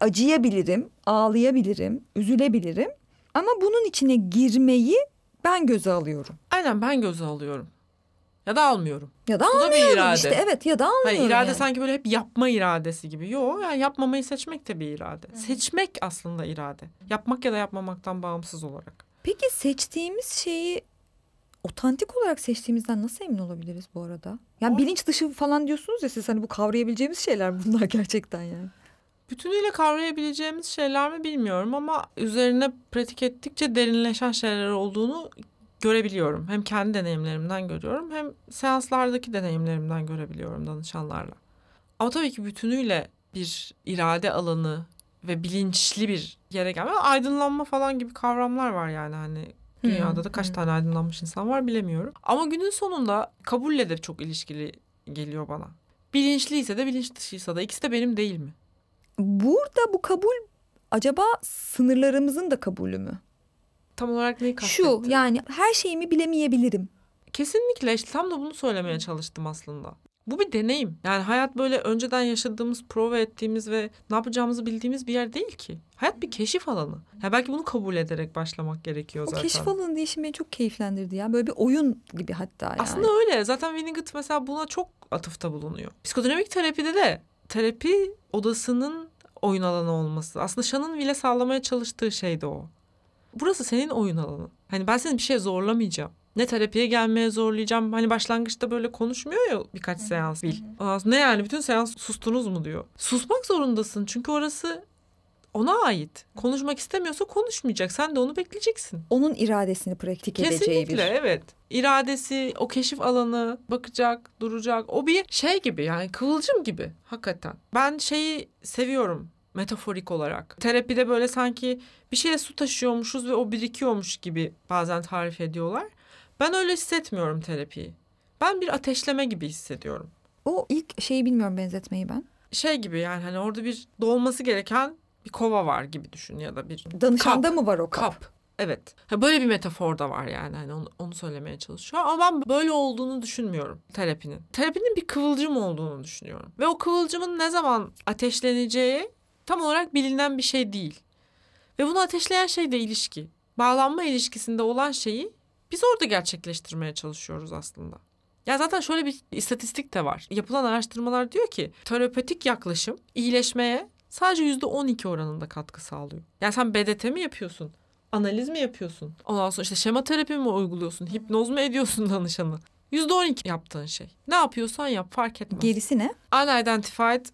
Acıyabilirim, ağlayabilirim, üzülebilirim. Ama bunun içine girmeyi ben göze alıyorum. Aynen ben göze alıyorum. Ya da almıyorum. Ya da Bu da bir almıyorum irade. işte. Evet ya da almıyorum. Hani irade yani. sanki böyle hep yapma iradesi gibi. Yok yani yapmamayı seçmek de bir irade. Seçmek aslında irade. Yapmak ya da yapmamaktan bağımsız olarak. Peki seçtiğimiz şeyi otantik olarak seçtiğimizden nasıl emin olabiliriz bu arada? Yani O- bilinç dışı falan diyorsunuz ya siz hani bu kavrayabileceğimiz şeyler bunlar gerçekten yani. bütünüyle kavrayabileceğimiz şeyler mi bilmiyorum ama üzerine pratik ettikçe derinleşen şeyler olduğunu görebiliyorum. Hem kendi deneyimlerimden görüyorum hem seanslardaki deneyimlerimden görebiliyorum danışanlarla. Ama tabii ki bütünüyle bir irade alanı ve bilinçli bir yere gelme. Aydınlanma falan gibi kavramlar var yani hani dünyada da kaç tane aydınlanmış insan var bilemiyorum. Ama günün sonunda kabulle de çok ilişkili geliyor bana. Bilinçliyse de bilinç dışıysa da ikisi de benim değil mi? Burada bu kabul acaba sınırlarımızın da kabulü mü? Tam olarak neyi kastettin? Şu yani her şeyimi bilemeyebilirim. Kesinlikle işte tam da bunu söylemeye çalıştım aslında. Bu bir deneyim. Yani hayat böyle önceden yaşadığımız, prova ettiğimiz ve ne yapacağımızı bildiğimiz bir yer değil ki. Hayat bir keşif alanı. Ya belki bunu kabul ederek başlamak gerekiyor O zaten. keşif alanı değişimi beni çok keyiflendirdi ya. Böyle bir oyun gibi hatta yani. Aslında öyle. Zaten Winnicott mesela buna çok atıfta bulunuyor. Psikodinamik terapide de terapi odasının oyun alanı olması. Aslında Şan'ın bile sağlamaya çalıştığı şey de o. Burası senin oyun alanı. Hani ben seni bir şeye zorlamayacağım. Ne terapiye gelmeye zorlayacağım. Hani başlangıçta böyle konuşmuyor ya birkaç seans bil. Ne yani bütün seans sustunuz mu diyor. Susmak zorundasın çünkü orası ona ait. Konuşmak istemiyorsa konuşmayacak. Sen de onu bekleyeceksin. Onun iradesini pratik edeceği Kesinlikle bir. evet. İradesi, o keşif alanı, bakacak, duracak. O bir şey gibi yani kıvılcım gibi hakikaten. Ben şeyi seviyorum metaforik olarak. Terapide böyle sanki bir şeye su taşıyormuşuz ve o birikiyormuş gibi bazen tarif ediyorlar. Ben öyle hissetmiyorum terapiyi. Ben bir ateşleme gibi hissediyorum. O ilk şeyi bilmiyorum benzetmeyi ben. Şey gibi yani hani orada bir dolması gereken bir kova var gibi düşün ya da bir Danışanda Kap. mı var o kap? kap. Evet. Ha, böyle bir metafor da var yani hani onu, onu söylemeye çalışıyor. Ama ben böyle olduğunu düşünmüyorum terapinin. Terapinin bir kıvılcım olduğunu düşünüyorum. Ve o kıvılcımın ne zaman ateşleneceği tam olarak bilinen bir şey değil. Ve bunu ateşleyen şey de ilişki. Bağlanma ilişkisinde olan şeyi biz orada gerçekleştirmeye çalışıyoruz aslında. Ya zaten şöyle bir istatistik de var. Yapılan araştırmalar diyor ki terapetik yaklaşım iyileşmeye sadece yüzde 12 oranında katkı sağlıyor. Yani sen BDT mi yapıyorsun? Analiz mi yapıyorsun? Ondan sonra işte şema terapi mi uyguluyorsun? Hipnoz mu ediyorsun danışanı? Yüzde 12 yaptığın şey. Ne yapıyorsan yap fark etmez. Gerisi ne? Unidentified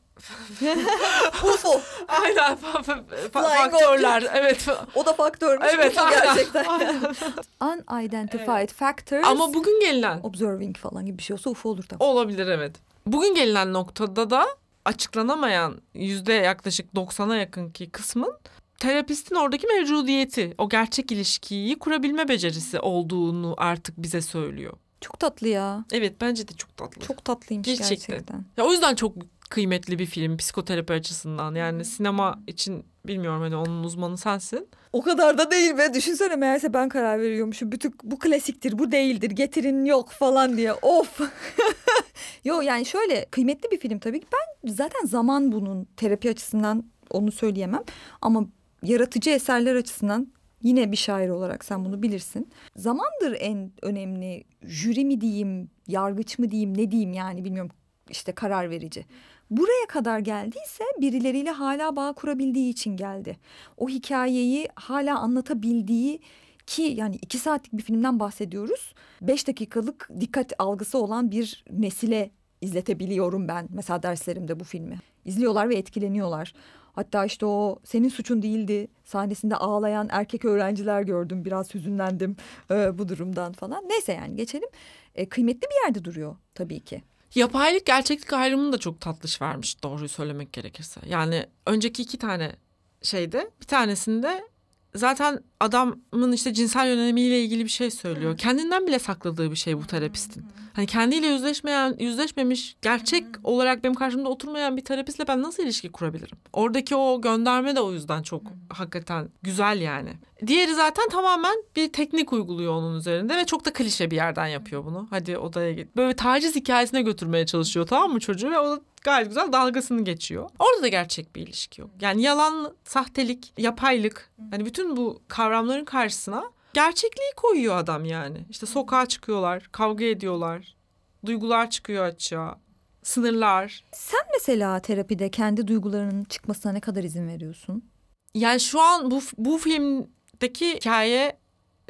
UFO. aynen fa- fa- fa- Flying faktörler. Evet. O da faktörmüş. Evet, aynen. gerçekten. Aynen. Unidentified factors. Ama bugün gelinen Observing falan gibi bir şey olsa UFO olur tabii. olabilir evet. Bugün gelinen noktada da açıklanamayan yüzde yaklaşık 90'a yakın ki kısmın terapistin oradaki mevcudiyeti, o gerçek ilişkiyi kurabilme becerisi olduğunu artık bize söylüyor. Çok tatlı ya. Evet bence de çok tatlı. Çok tatlıymış Gerçekten. gerçekten. Ya o yüzden çok kıymetli bir film psikoterapi açısından. Yani sinema için bilmiyorum hani onun uzmanı sensin. O kadar da değil be. Düşünsene meğerse ben karar veriyormuşum. Bütün bu klasiktir, bu değildir, getirin yok falan diye. Of. Yo yani şöyle kıymetli bir film tabii ki. Ben zaten zaman bunun terapi açısından onu söyleyemem. Ama yaratıcı eserler açısından yine bir şair olarak sen bunu bilirsin. Zamandır en önemli jüri mi diyeyim, yargıç mı diyeyim, ne diyeyim yani bilmiyorum işte karar verici. Buraya kadar geldiyse birileriyle hala bağ kurabildiği için geldi. O hikayeyi hala anlatabildiği ki yani iki saatlik bir filmden bahsediyoruz. Beş dakikalık dikkat algısı olan bir nesile izletebiliyorum ben mesela derslerimde bu filmi. İzliyorlar ve etkileniyorlar. Hatta işte o senin suçun değildi sahnesinde ağlayan erkek öğrenciler gördüm. Biraz hüzünlendim e, bu durumdan falan. Neyse yani geçelim. E, kıymetli bir yerde duruyor tabii ki. Yapaylık gerçeklik ayrımını da çok tatlış vermiş doğruyu söylemek gerekirse. Yani önceki iki tane şeyde bir tanesinde zaten adamın işte cinsel yönelimiyle ilgili bir şey söylüyor. Kendinden bile sakladığı bir şey bu terapistin. Hani kendiyle yüzleşmeyen, yüzleşmemiş, gerçek olarak benim karşımda oturmayan bir terapistle ben nasıl ilişki kurabilirim? Oradaki o gönderme de o yüzden çok hakikaten güzel yani. Diğeri zaten tamamen bir teknik uyguluyor onun üzerinde ve çok da klişe bir yerden yapıyor bunu. Hadi odaya git. Böyle taciz hikayesine götürmeye çalışıyor tamam mı çocuğu ve o gayet güzel dalgasını geçiyor. Orada da gerçek bir ilişki yok. Yani yalan, sahtelik, yapaylık hani bütün bu kavramların karşısına gerçekliği koyuyor adam yani. İşte sokağa çıkıyorlar, kavga ediyorlar, duygular çıkıyor açığa, sınırlar. Sen mesela terapide kendi duygularının çıkmasına ne kadar izin veriyorsun? Yani şu an bu bu filmdeki hikaye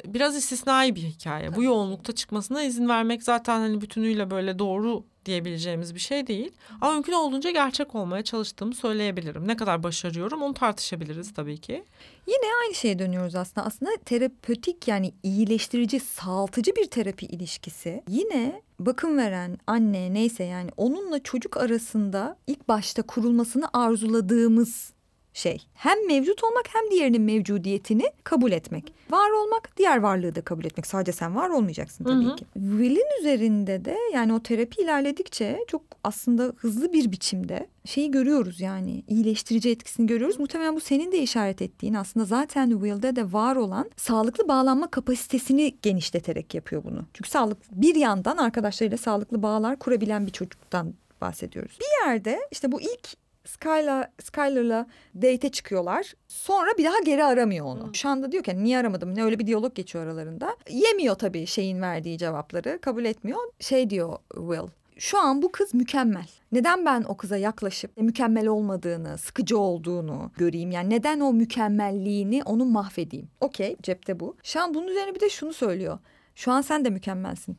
biraz istisnai bir hikaye. Bu yoğunlukta çıkmasına izin vermek zaten hani bütünüyle böyle doğru diyebileceğimiz bir şey değil. Ama mümkün olduğunca gerçek olmaya çalıştığımı söyleyebilirim. Ne kadar başarıyorum onu tartışabiliriz tabii ki. Yine aynı şeye dönüyoruz aslında. Aslında terapötik yani iyileştirici, sağaltıcı bir terapi ilişkisi. Yine bakım veren anne neyse yani onunla çocuk arasında ilk başta kurulmasını arzuladığımız şey. Hem mevcut olmak hem diğerinin mevcudiyetini kabul etmek. Var olmak diğer varlığı da kabul etmek. Sadece sen var olmayacaksın tabii Hı hı. ki. Will'in üzerinde de yani o terapi ilerledikçe çok aslında hızlı bir biçimde şeyi görüyoruz yani iyileştirici etkisini görüyoruz. Muhtemelen bu senin de işaret ettiğin aslında zaten Will'de de var olan sağlıklı bağlanma kapasitesini genişleterek yapıyor bunu. Çünkü sağlık bir yandan arkadaşlarıyla sağlıklı bağlar kurabilen bir çocuktan bahsediyoruz. Bir yerde işte bu ilk Skylar, Skylar'la date çıkıyorlar. Sonra bir daha geri aramıyor onu. Şu anda diyor ki niye aramadım ne öyle bir diyalog geçiyor aralarında. Yemiyor tabii şeyin verdiği cevapları kabul etmiyor. Şey diyor Will şu an bu kız mükemmel. Neden ben o kıza yaklaşıp mükemmel olmadığını, sıkıcı olduğunu göreyim? Yani neden o mükemmelliğini onun mahvedeyim? Okey cepte bu. Şu an bunun üzerine bir de şunu söylüyor. Şu an sen de mükemmelsin.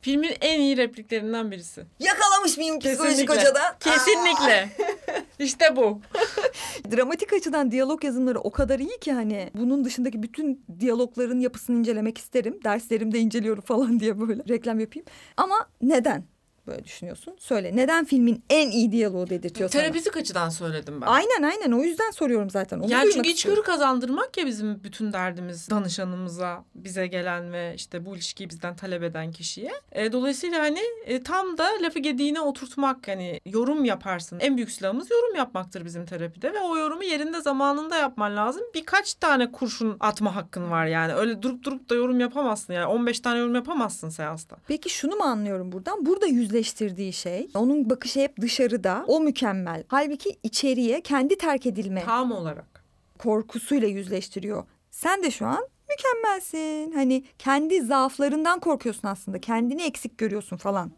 Filmin en iyi repliklerinden birisi. Yakalamış mıyım psikolojik Kesinlikle. Kesinlikle. işte bu. Dramatik açıdan diyalog yazımları o kadar iyi ki hani bunun dışındaki bütün diyalogların yapısını incelemek isterim. Derslerimde inceliyorum falan diye böyle reklam yapayım. Ama neden böyle düşünüyorsun? Söyle. Neden filmin en iyi diyaloğu dedirtiyor sana? Terapistik açıdan söyledim ben. Aynen aynen o yüzden soruyorum zaten. Onu yani çünkü içgörü kazandırmak ya bizim bütün derdimiz danışanımıza, bize gelen ve işte bu ilişkiyi bizden talep eden kişiye. E, dolayısıyla hani e, tam da lafı gediğine oturtmak hani yorum yaparsın. En büyük silahımız yorum yapmaktır bizim terapide ve o yorumu yerinde zamanında yapman lazım. Birkaç tane kurşun atma hakkın var yani. Öyle durup durup da yorum yapamazsın yani 15 tane yorum yapamazsın seansta. Peki şunu mu anlıyorum buradan? Burada yüzleştirdiği şey onun bakışı hep dışarıda o mükemmel. Halbuki içeriye kendi terk edilme Tam olarak. korkusuyla yüzleştiriyor. Sen de şu an mükemmelsin. Hani kendi zaaflarından korkuyorsun aslında. Kendini eksik görüyorsun falan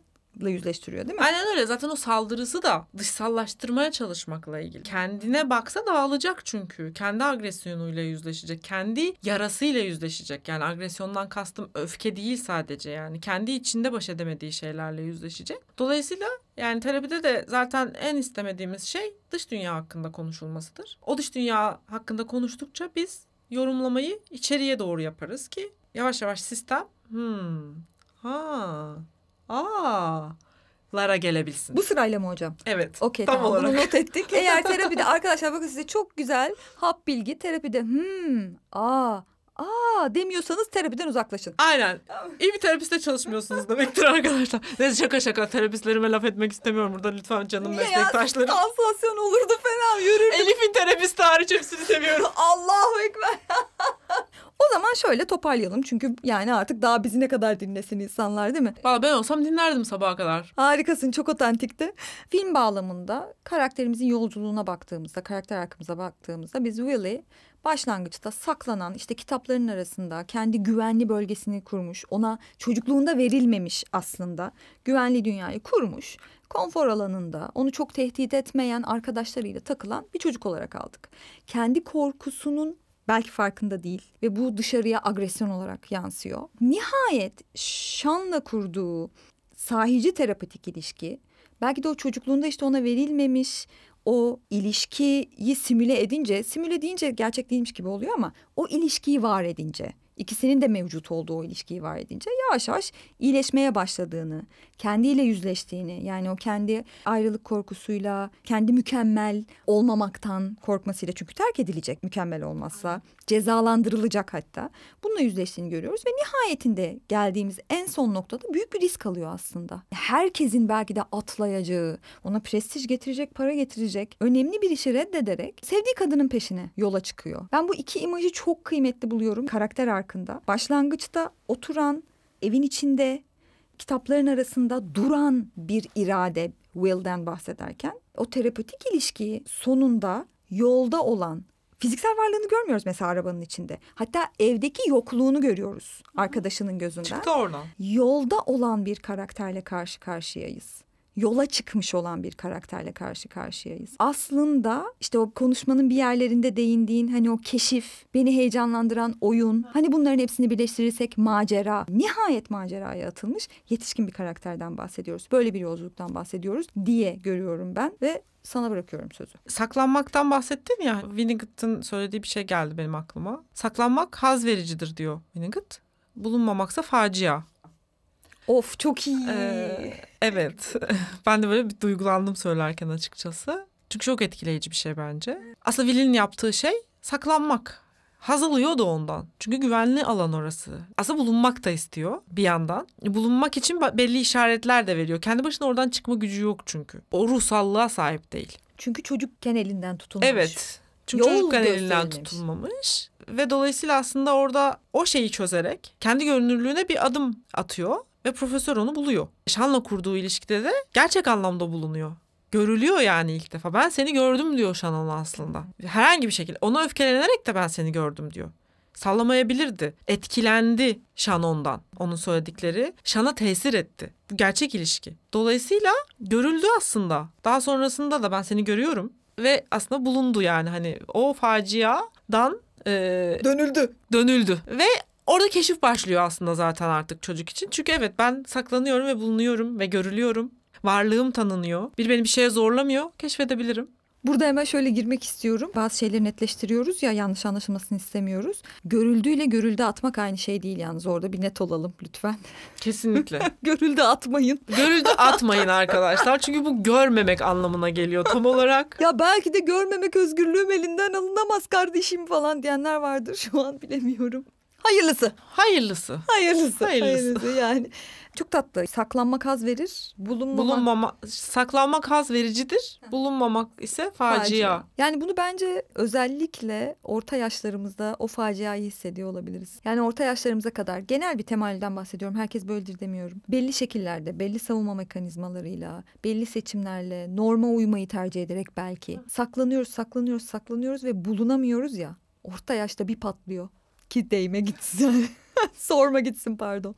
yüzleştiriyor değil mi? Aynen öyle. Zaten o saldırısı da dışsallaştırmaya çalışmakla ilgili. Kendine baksa dağılacak çünkü. Kendi agresyonuyla yüzleşecek. Kendi yarasıyla yüzleşecek. Yani agresyondan kastım öfke değil sadece yani. Kendi içinde baş edemediği şeylerle yüzleşecek. Dolayısıyla yani terapide de zaten en istemediğimiz şey dış dünya hakkında konuşulmasıdır. O dış dünya hakkında konuştukça biz yorumlamayı içeriye doğru yaparız ki yavaş yavaş sistem hmm, ha, aa, lara gelebilsin. Bu sırayla mı hocam? Evet. Okey tam tamam olarak. bunu not ettik. Eğer terapide arkadaşlar bakın size çok güzel hap bilgi terapide hmm aa aa demiyorsanız terapiden uzaklaşın. Aynen. İyi bir terapiste çalışmıyorsunuz demektir arkadaşlar. Neyse şaka şaka terapistlerime laf etmek istemiyorum burada lütfen canım Niye ya? meslektaşlarım. Sansasyon olurdu fena yürürdü. Elif'in terapisti hariç hepsini seviyorum. Allahu Ekber. o zaman şöyle toparlayalım çünkü yani artık daha bizi ne kadar dinlesin insanlar değil mi? Valla ben olsam dinlerdim sabaha kadar. Harikasın çok otantikti. Film bağlamında karakterimizin yolculuğuna baktığımızda, karakter arkamıza baktığımızda biz Will'i başlangıçta saklanan işte kitapların arasında kendi güvenli bölgesini kurmuş. Ona çocukluğunda verilmemiş aslında güvenli dünyayı kurmuş. Konfor alanında onu çok tehdit etmeyen arkadaşlarıyla takılan bir çocuk olarak aldık. Kendi korkusunun belki farkında değil ve bu dışarıya agresyon olarak yansıyor. Nihayet Şan'la kurduğu sahici terapetik ilişki belki de o çocukluğunda işte ona verilmemiş o ilişkiyi simüle edince simüle deyince gerçek değilmiş gibi oluyor ama o ilişkiyi var edince ikisinin de mevcut olduğu o ilişkiyi var edince yavaş yavaş iyileşmeye başladığını, kendiyle yüzleştiğini yani o kendi ayrılık korkusuyla, kendi mükemmel olmamaktan korkmasıyla çünkü terk edilecek mükemmel olmazsa, cezalandırılacak hatta. Bununla yüzleştiğini görüyoruz ve nihayetinde geldiğimiz en son noktada büyük bir risk alıyor aslında. Herkesin belki de atlayacağı, ona prestij getirecek, para getirecek önemli bir işi reddederek sevdiği kadının peşine yola çıkıyor. Ben bu iki imajı çok kıymetli buluyorum karakter arkında. Başlangıçta oturan, evin içinde, kitapların arasında duran bir irade Will'den bahsederken o terapötik ilişkiyi sonunda yolda olan fiziksel varlığını görmüyoruz mesela arabanın içinde. Hatta evdeki yokluğunu görüyoruz arkadaşının gözünden. Çıktı oradan. Yolda olan bir karakterle karşı karşıyayız. Yola çıkmış olan bir karakterle karşı karşıyayız. Aslında işte o konuşmanın bir yerlerinde değindiğin hani o keşif, beni heyecanlandıran oyun, hani bunların hepsini birleştirirsek macera, nihayet maceraya atılmış yetişkin bir karakterden bahsediyoruz. Böyle bir yolculuktan bahsediyoruz diye görüyorum ben ve sana bırakıyorum sözü. Saklanmaktan bahsettin ya. Winnegut'ın söylediği bir şey geldi benim aklıma. Saklanmak haz vericidir diyor Winnegut. Bulunmamaksa facia. Of çok iyi. Ee, evet. ben de böyle bir duygulandım söylerken açıkçası. Çünkü çok etkileyici bir şey bence. Aslında Will'in yaptığı şey saklanmak. Haz alıyor da ondan. Çünkü güvenli alan orası. Aslında bulunmak da istiyor bir yandan. Bulunmak için belli işaretler de veriyor. Kendi başına oradan çıkma gücü yok çünkü. O ruhsallığa sahip değil. Çünkü çocukken elinden tutulmamış. Evet. Çünkü Yol çocukken elinden tutulmamış. Ve dolayısıyla aslında orada o şeyi çözerek kendi görünürlüğüne bir adım atıyor. Ve profesör onu buluyor. Şan'la kurduğu ilişkide de gerçek anlamda bulunuyor. Görülüyor yani ilk defa. Ben seni gördüm diyor Şan ona aslında. Herhangi bir şekilde. Ona öfkelenerek de ben seni gördüm diyor. Sallamayabilirdi. Etkilendi Şan ondan. Onun söyledikleri Şan'a tesir etti. Bu gerçek ilişki. Dolayısıyla görüldü aslında. Daha sonrasında da ben seni görüyorum. Ve aslında bulundu yani hani o faciadan e, Dönüldü. dönüldü. Ve orada keşif başlıyor aslında zaten artık çocuk için. Çünkü evet ben saklanıyorum ve bulunuyorum ve görülüyorum. Varlığım tanınıyor. Bir beni bir şeye zorlamıyor. Keşfedebilirim. Burada hemen şöyle girmek istiyorum. Bazı şeyleri netleştiriyoruz ya yanlış anlaşılmasını istemiyoruz. Görüldüğüyle görüldü atmak aynı şey değil yalnız orada bir net olalım lütfen. Kesinlikle. görüldü atmayın. Görüldü atmayın arkadaşlar. Çünkü bu görmemek anlamına geliyor tam olarak. Ya belki de görmemek özgürlüğüm elinden alınamaz kardeşim falan diyenler vardır şu an bilemiyorum. Hayırlısı. Hayırlısı. Hayırlısı. Hayırlısı. Hayırlısı yani. Çok tatlı. Saklanmak haz verir. Bulunmamak Bulunmama, saklanmak haz vericidir. Bulunmamak ise facia. Yani bunu bence özellikle orta yaşlarımızda o faciayı hissediyor olabiliriz. Yani orta yaşlarımıza kadar genel bir temalden bahsediyorum. Herkes böyledir demiyorum. Belli şekillerde, belli savunma mekanizmalarıyla, belli seçimlerle, norma uymayı tercih ederek belki saklanıyoruz, saklanıyoruz, saklanıyoruz ve bulunamıyoruz ya. Orta yaşta bir patlıyor. Ki değme gitsin. Sorma gitsin pardon.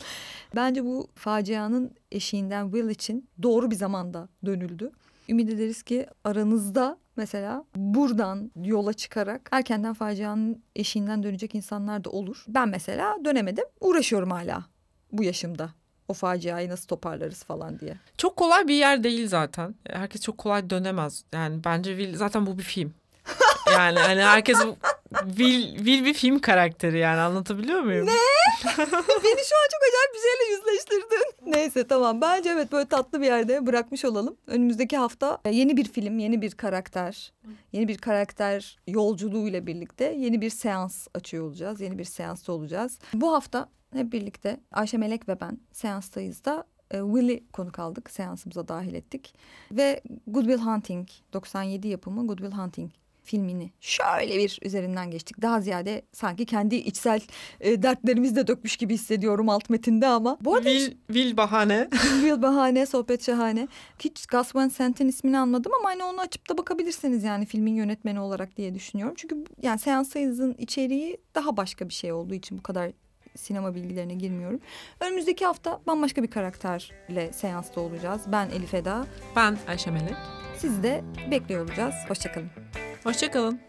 Bence bu facianın eşiğinden Will için doğru bir zamanda dönüldü. Ümit ederiz ki aranızda mesela buradan yola çıkarak erkenden facianın eşiğinden dönecek insanlar da olur. Ben mesela dönemedim. Uğraşıyorum hala bu yaşımda. O faciayı nasıl toparlarız falan diye. Çok kolay bir yer değil zaten. Herkes çok kolay dönemez. Yani bence Will zaten bu bir film. Yani hani herkes Will, Will bir film karakteri yani anlatabiliyor muyum? Ne? Beni şu an çok acayip bir şeyle yüzleştirdin. Neyse tamam bence evet böyle tatlı bir yerde bırakmış olalım. Önümüzdeki hafta yeni bir film, yeni bir karakter, yeni bir karakter yolculuğuyla birlikte yeni bir seans açıyor olacağız. Yeni bir seansta olacağız. Bu hafta hep birlikte Ayşe Melek ve ben seanstayız da e, Will'i konuk aldık. Seansımıza dahil ettik. Ve Good Will Hunting 97 yapımı Good Will Hunting filmini şöyle bir üzerinden geçtik. Daha ziyade sanki kendi içsel e, dertlerimizi de dökmüş gibi hissediyorum alt metinde ama. Bu arada Will, Will bahane. Will bahane, sohbet şahane. Hiç Gus Van Sant'in ismini anmadım ama hani onu açıp da bakabilirsiniz yani filmin yönetmeni olarak diye düşünüyorum. Çünkü yani seans sayısının içeriği daha başka bir şey olduğu için bu kadar sinema bilgilerine girmiyorum. Önümüzdeki hafta bambaşka bir karakterle seansta olacağız. Ben Elif Eda. Ben Ayşe Melek. Sizi de bekliyor olacağız. Hoşçakalın. Hoşçakalın.